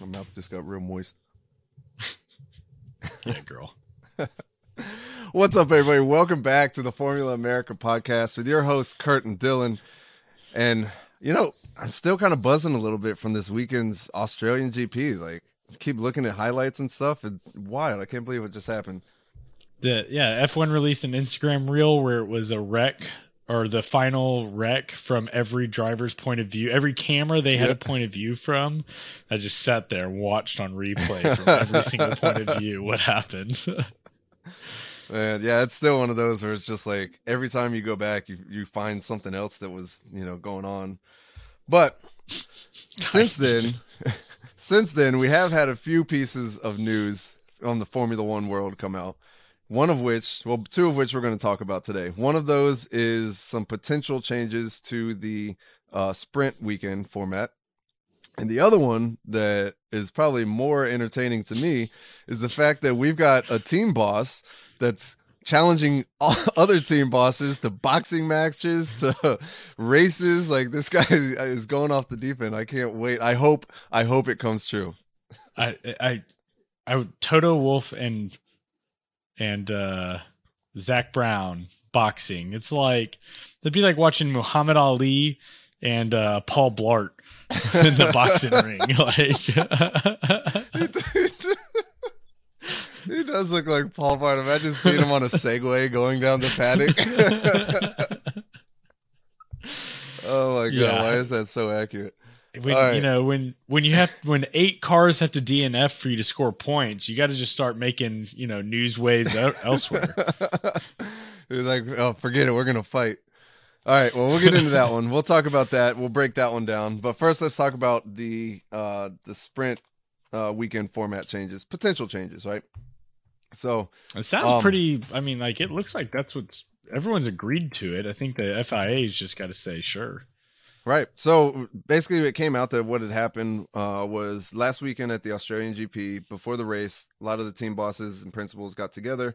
My mouth just got real moist. yeah, girl. What's up, everybody? Welcome back to the Formula America podcast with your hosts, Kurt and Dylan. And, you know, I'm still kind of buzzing a little bit from this weekend's Australian GP. Like, keep looking at highlights and stuff. It's wild. I can't believe what just happened. The, yeah, F1 released an Instagram reel where it was a wreck or the final wreck from every driver's point of view. Every camera they had a point of view from. I just sat there and watched on replay from every single point of view what happened. Man, yeah, it's still one of those where it's just like every time you go back, you you find something else that was you know going on. But since then, since then, we have had a few pieces of news on the Formula One world come out. One of which, well, two of which we're going to talk about today. One of those is some potential changes to the uh, sprint weekend format. And the other one that is probably more entertaining to me is the fact that we've got a team boss that's challenging other team bosses to boxing matches to races like this guy is going off the deep end i can't wait i hope i hope it comes true i i i toto wolff and and uh zak brown boxing it's like it'd be like watching muhammad ali and uh paul blart in the boxing ring like he does look like Paul Blart. Imagine seeing him on a Segway going down the paddock. oh my god, yeah. why is that so accurate? When, right. You know, when when you have when eight cars have to DNF for you to score points, you got to just start making you know news waves elsewhere. He's like, oh, forget it, we're gonna fight. All right, well, we'll get into that one. We'll talk about that. We'll break that one down. But first, let's talk about the uh, the sprint uh, weekend format changes, potential changes, right? So it sounds um, pretty. I mean, like it looks like that's what's everyone's agreed to it. I think the FIA's just got to say sure. Right. So basically, it came out that what had happened uh, was last weekend at the Australian GP before the race, a lot of the team bosses and principals got together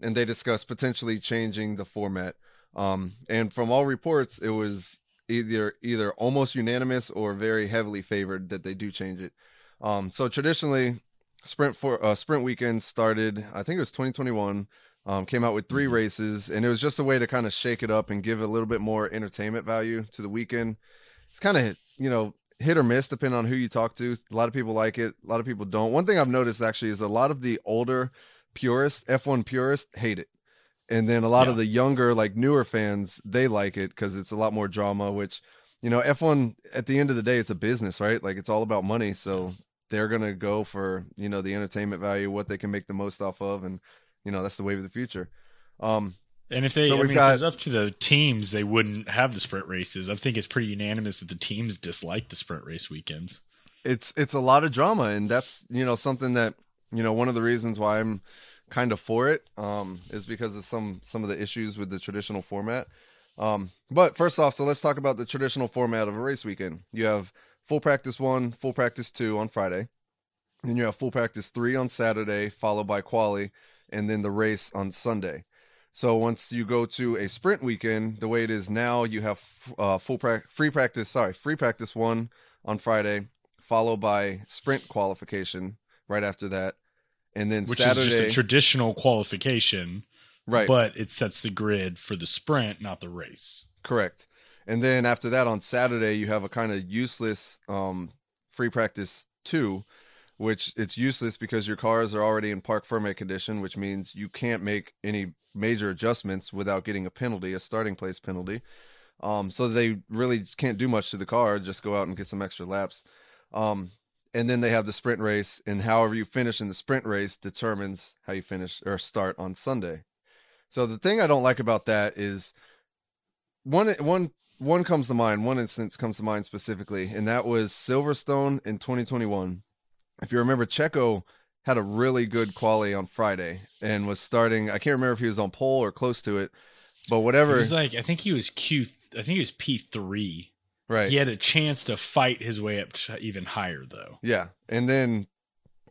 and they discussed potentially changing the format. Um, and from all reports, it was either either almost unanimous or very heavily favored that they do change it. Um, so traditionally, sprint for uh, sprint weekend started. I think it was 2021. Um, came out with three mm-hmm. races, and it was just a way to kind of shake it up and give a little bit more entertainment value to the weekend. It's kind of you know hit or miss depending on who you talk to. A lot of people like it, a lot of people don't. One thing I've noticed actually is a lot of the older purists, F1 purists, hate it, and then a lot yeah. of the younger, like newer fans, they like it because it's a lot more drama. Which you know, F1 at the end of the day, it's a business, right? Like it's all about money. So they're gonna go for you know the entertainment value, what they can make the most off of, and you know that's the wave of the future. Um, and if they, so I mean, got, if it's up to the teams, they wouldn't have the sprint races. I think it's pretty unanimous that the teams dislike the sprint race weekends. It's it's a lot of drama, and that's you know something that you know one of the reasons why I'm kind of for it um, is because of some some of the issues with the traditional format. Um, but first off, so let's talk about the traditional format of a race weekend. You have full practice one, full practice two on Friday. Then you have full practice three on Saturday, followed by quali, and then the race on Sunday. So once you go to a sprint weekend, the way it is now, you have uh, full pra- free practice. Sorry, free practice one on Friday, followed by sprint qualification right after that, and then which Saturday, is just a traditional qualification, right? But it sets the grid for the sprint, not the race. Correct. And then after that, on Saturday, you have a kind of useless um, free practice two, which it's useless because your cars are already in parc fermé condition, which means you can't make any major adjustments without getting a penalty, a starting place penalty. Um, so they really can't do much to the car, just go out and get some extra laps. Um, and then they have the sprint race, and however you finish in the sprint race determines how you finish or start on Sunday. So the thing I don't like about that is one one one comes to mind. One instance comes to mind specifically, and that was Silverstone in 2021. If you remember, Checo had a really good quality on Friday and was starting. I can't remember if he was on pole or close to it, but whatever. He was like I think he was Q. I think he was P three. Right. He had a chance to fight his way up to even higher, though. Yeah, and then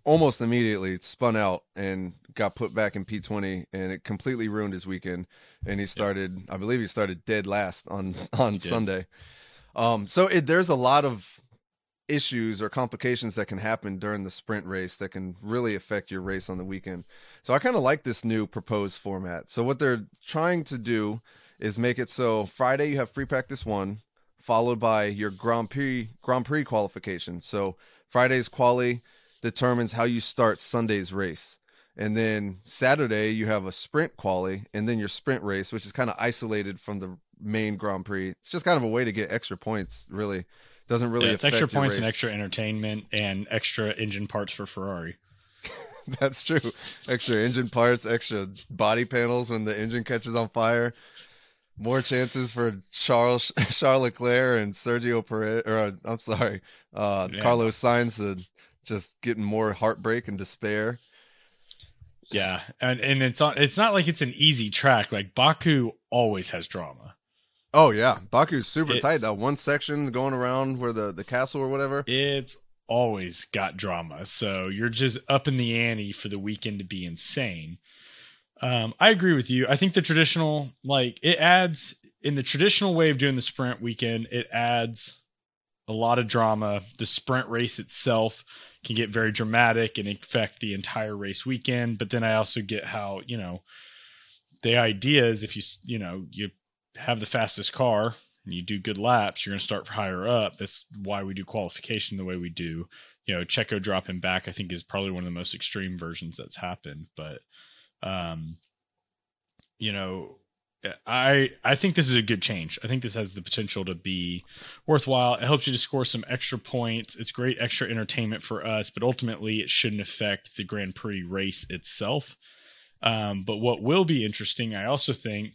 almost immediately spun out and got put back in P20, and it completely ruined his weekend and he started. I believe he started dead last on on Sunday. Um, so it, there's a lot of issues or complications that can happen during the sprint race that can really affect your race on the weekend. So I kind of like this new proposed format. So what they're trying to do is make it so Friday you have free practice 1 followed by your Grand Prix Grand Prix qualification. So Friday's quali determines how you start Sunday's race. And then Saturday you have a sprint quali and then your sprint race which is kind of isolated from the main Grand Prix. It's just kind of a way to get extra points really doesn't really yeah, it's extra points and extra entertainment and extra engine parts for Ferrari. That's true. Extra engine parts, extra body panels when the engine catches on fire. More chances for Charles Charles Leclerc and Sergio Perez. Or uh, I'm sorry, uh, yeah. Carlos Sainz to just getting more heartbreak and despair. Yeah, and and it's on. It's not like it's an easy track. Like Baku always has drama. Oh yeah, Baku's super it's, tight. That one section going around where the the castle or whatever. It's always got drama, so you're just up in the ante for the weekend to be insane. Um, I agree with you. I think the traditional, like, it adds in the traditional way of doing the sprint weekend, it adds a lot of drama. The sprint race itself can get very dramatic and affect the entire race weekend. But then I also get how, you know, the idea is if you, you know, you have the fastest car and you do good laps, you're going to start higher up. That's why we do qualification the way we do. You know, Checo dropping back, I think, is probably one of the most extreme versions that's happened. But, um, you know, I I think this is a good change. I think this has the potential to be worthwhile. It helps you to score some extra points. It's great extra entertainment for us, but ultimately it shouldn't affect the Grand Prix race itself. Um, but what will be interesting, I also think,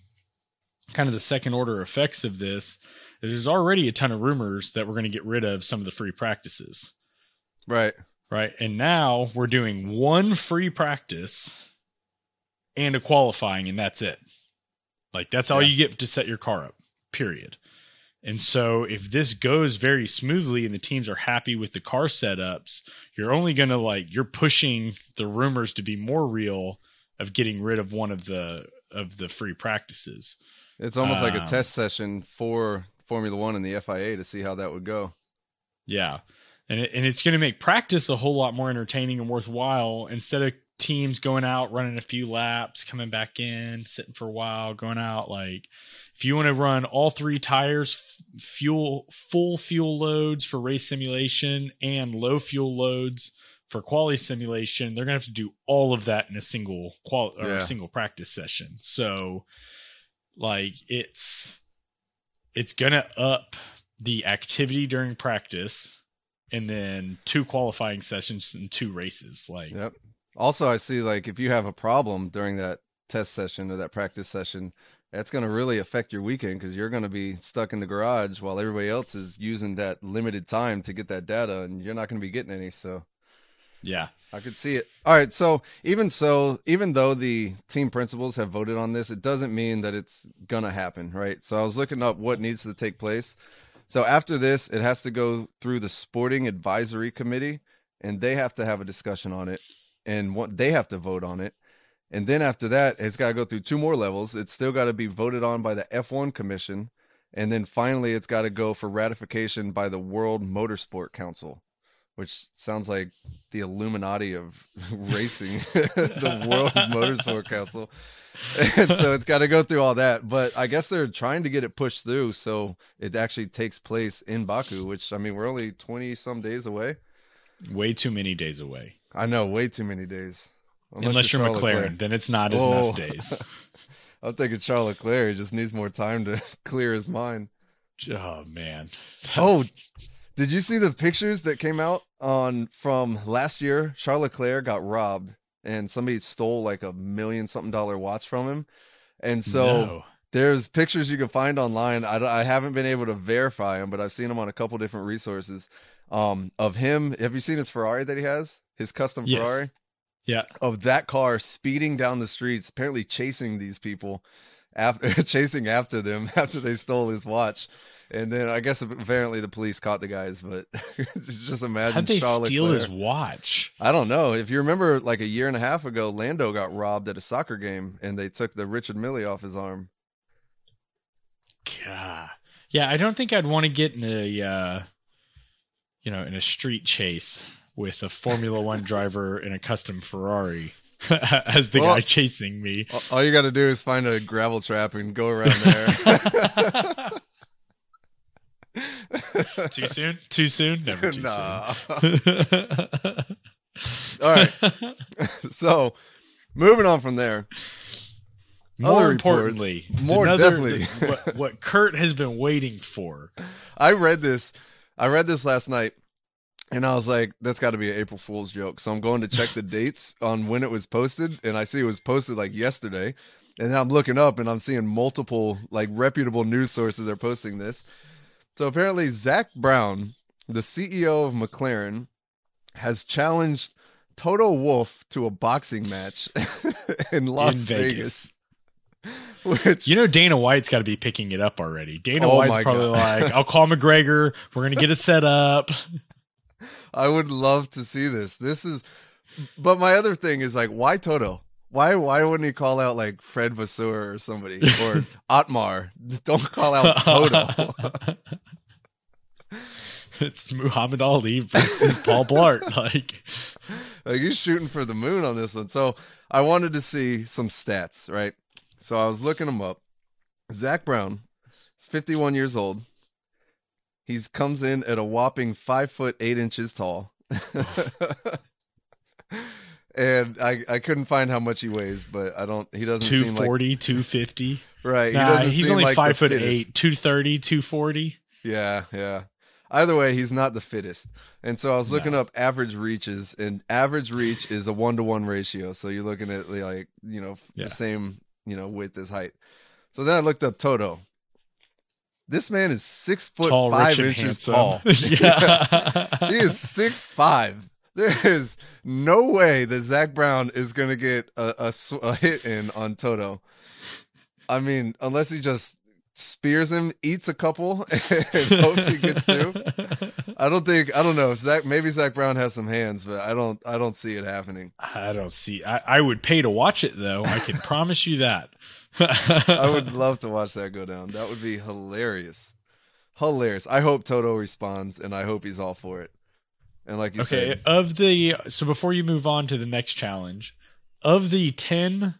kind of the second order effects of this, there's already a ton of rumors that we're going to get rid of some of the free practices. Right. Right. And now we're doing one free practice and a qualifying, and that's it. Like that's all you get to set your car up. Period. And so if this goes very smoothly and the teams are happy with the car setups, you're only going to like you're pushing the rumors to be more real of getting rid of one of the of the free practices. It's almost um, like a um, test session for Formula One and the FIA to see how that would go. Yeah. And, it, and it's going to make practice a whole lot more entertaining and worthwhile instead of teams going out, running a few laps, coming back in, sitting for a while, going out. Like, if you want to run all three tires, fuel, full fuel loads for race simulation and low fuel loads for quality simulation, they're going to have to do all of that in a single qual or yeah. a single practice session. So, like it's it's gonna up the activity during practice and then two qualifying sessions and two races. Like yep. Also i see like if you have a problem during that test session or that practice session that's going to really affect your weekend because you're going to be stuck in the garage while everybody else is using that limited time to get that data and you're not going to be getting any. So yeah. I could see it. All right. So, even so, even though the team principals have voted on this, it doesn't mean that it's to happen, right? So, I was looking up what needs to take place. So, after this, it has to go through the Sporting Advisory Committee, and they have to have a discussion on it, and what they have to vote on it. And then after that, it's got to go through two more levels. It's still got to be voted on by the F1 Commission. And then finally, it's got to go for ratification by the World Motorsport Council which sounds like the Illuminati of racing, the World Motorsport Council. And so it's got to go through all that. But I guess they're trying to get it pushed through so it actually takes place in Baku, which I mean, we're only 20 some days away. Way too many days away. I know, way too many days. Unless, Unless you're, you're McLaren, Leclerc. then it's not as enough days. I'm thinking Charles Leclerc just needs more time to clear his mind. Oh man. oh, did you see the pictures that came out on from last year? Charles Leclerc got robbed and somebody stole like a million something dollar watch from him. And so no. there's pictures you can find online. I, I haven't been able to verify them, but I've seen them on a couple different resources um, of him. Have you seen his Ferrari that he has? His custom yes. Ferrari? Yeah. Of that car speeding down the streets, apparently chasing these people after chasing after them after they stole his watch. And then I guess apparently the police caught the guys, but just imagine How'd they steal his watch? I don't know. If you remember, like a year and a half ago, Lando got robbed at a soccer game, and they took the Richard Mille off his arm. God, yeah, I don't think I'd want to get in a uh, you know, in a street chase with a Formula One driver in a custom Ferrari as the Well- guy chasing me. All- All you got to do is find a gravel trap and go around there. Too soon? Too soon? Never too nah. soon. All right. So, moving on from there. More Other importantly, reports, more another- definitely. what, what Kurt has been waiting for. I read this. I read this last night, and I was like, "That's got to be an April Fool's joke." So I'm going to check the dates on when it was posted, and I see it was posted like yesterday. And I'm looking up, and I'm seeing multiple like reputable news sources are posting this. So apparently, Zak Brown, the CEO of McLaren, has challenged Toto Wolff to a boxing match in Las in Vegas. Vegas. Which You know Dana White's got to be picking it up already. Dana Oh White's probably like, "I'll call McGregor. We're gonna get it set up." I would love to see this. This is, but my other thing is like, why Toto? Why why wouldn't he call out like Fred Vasseur or somebody or Otmar? Don't call out Toto. it's Muhammad Ali versus Paul Blart. Like, like he's shooting for the moon on this one. So I wanted to see some stats, right? So I was looking him up. Zak Brown is 51 years old. He's comes in at a whopping five foot eight inches tall. And I, I couldn't find how much he weighs, but I don't he doesn't seem like 240, 250. right. Nah, he doesn't he's only like five foot fittest. eight, 230, 240. Yeah, yeah. Either way, he's not the fittest. And so I was looking No. up average reaches, and average reach is a one to one ratio. So you're looking at like, you know, Yeah. the same, you know, width as height. So then I looked up Toto. This man is six foot Tall, five inches handsome. tall. yeah. he is six five. There is no way that Zak Brown is going to get a, a a hit in on Toto. I mean, unless he just spears him, eats a couple, and hopes he gets through. I don't think I don't know. Zak maybe Zak Brown has some hands, but I don't I don't see it happening. I don't see. I, I would pay to watch it though. I can promise you that. I would love to watch that go down. That would be hilarious. Hilarious. I hope Toto responds and I hope he's all for it. And like you okay. said, Of the so before you move on to the next challenge, of the ten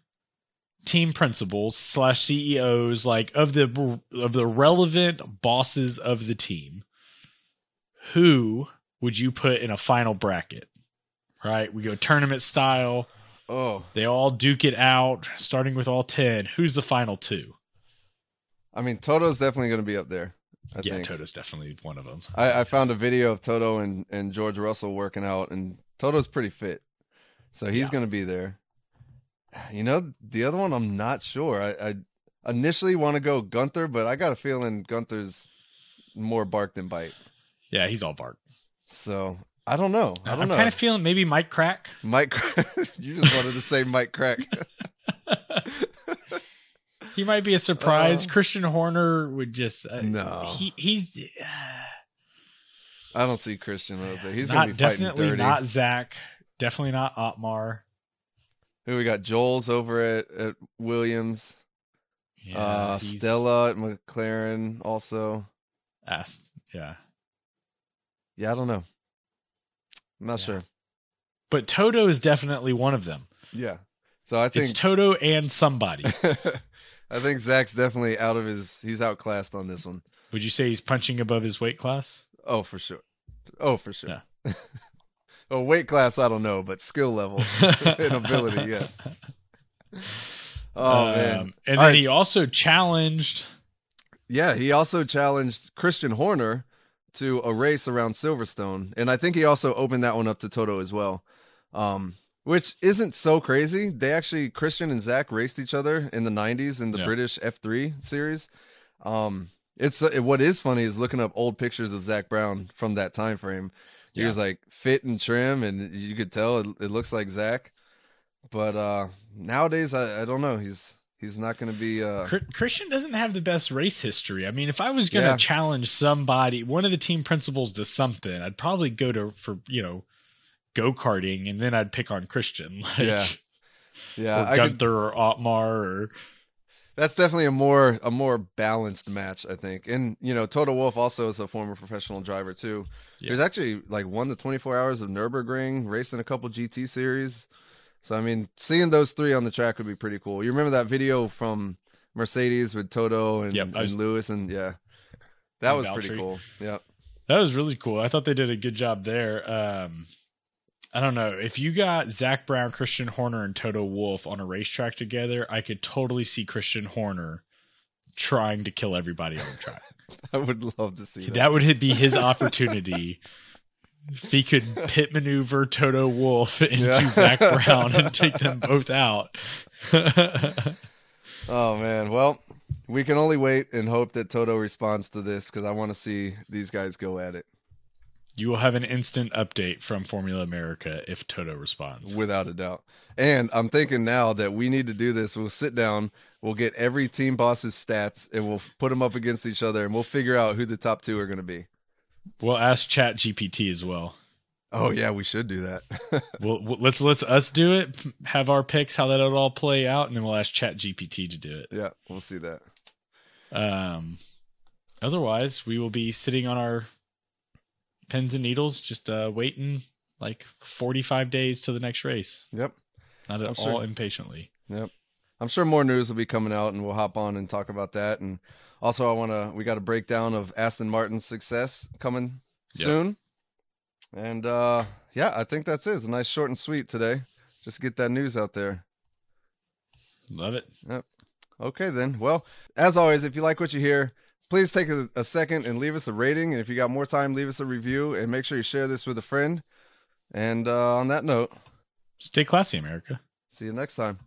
team principals slash CEOs, like of the of the relevant bosses of the team, who would you put in a final bracket? Right, we go tournament style. oh, They all duke it out, starting with all ten. Who's the final two? I mean Toto's definitely going to be up there. I yeah, think. Toto's definitely one of them. I, I found a video of Toto and, and George Russell working out, and Toto's pretty fit, so he's Yeah. going to be there. You know, the other one I'm not sure. I, I initially want to go Gunther, but I got a feeling Gunther's more bark than bite. Yeah, he's all bark. So I don't know. I don't I'm know. kind of feeling maybe Mike Krack. Mike, you just wanted to say Mike Krack. He might be a surprise. Uh, Christian Horner would just uh, No. He he's I don't see Christian out there. He's not gonna be fighting definitely dirty. not Zak. Definitely not Otmar. Who we got? Joel's over at, at Williams. Yeah, uh, Stella at McLaren also. asked- yeah, Yeah, I don't know. I'm not Yeah. sure. but Toto is definitely one of them. Yeah. So I think It's Toto and somebody. I think Zak's definitely out of his. He's outclassed on this one. Would you say he's punching above his weight class? Oh, for sure. Oh, for sure. Yeah. oh, weight class, I don't know, but skill level and ability, yes. Oh man. Um, and All then right, he also challenged. Yeah, he also challenged Christian Horner to a race around Silverstone, and I think he also opened that one up to Toto as well. Um, which isn't so crazy. They actually Christian and Zak raced each other in the '90s in the Yeah. British F3 series. Um, it's uh, what is funny is looking up old pictures of Zak Brown from that time frame. He Yeah. was like fit and trim, and you could tell it, it looks like Zak. But uh nowadays, I, I don't know. He's he's not going to be. Uh, Christian doesn't have the best race history. I mean, if I was going to Yeah. challenge somebody, one of the team principals to something, I'd probably go to for you know go karting, and then I'd pick on Christian. Like, Yeah. yeah, or I could Gunther or Otmar or that's definitely a more a more balanced match, I think. And you know, Toto Wolff also is a former professional driver too. Yeah. He's actually like won the 24 hours of Nurburgring, raced in a couple GT series. So I mean, seeing those three on the track would be pretty cool. You remember that video from Mercedes with Toto and, Yep, was- and Lewis and yeah. That And was pretty cool. Yeah. That was really cool. I thought they did a good job there. Um, I don't know if you got Zak Brown, Christian Horner, and Toto Wolff on a racetrack together. I could totally see Christian Horner trying to kill everybody on the track. I would love to see that. that would be his opportunity. If he could pit maneuver Toto Wolff into Yeah. Zak Brown and take them both out. Oh man. Well, we can only wait and hope that Toto responds to this because I want to see these guys go at it you will have an instant update from Formula America if Toto responds. without a doubt. And I'm thinking now that we need to do this. We'll sit down, we'll get every team boss's stats, and we'll put them up against each other, and we'll figure out who the top two are going to be. We'll ask Chat GPT as well. Oh yeah, we should do that. We'll, let's let's us do it. Have our picks, how that'll all play out, and then we'll ask Chat GPT to do it. yeah, we'll see that. Um, otherwise, we will be sitting on our pins and needles, just uh, waiting like forty five days to the next race. Yep. Not at I'm all sure. impatiently. Yep. I'm sure more news will be coming out and we'll hop on and talk about that. And also I wanna we got a breakdown of Aston Martin's success coming Yep. soon. And uh yeah, I think that's it. It's a nice short and sweet today. Just get that news out there. Love it. Yep. Okay then. Well, as always, if you like what you hear, please take a, a second and leave us a rating. And if you got more time, leave us a review and make sure you share this with a friend. And uh, on that note, Stay classy, America. see you next time.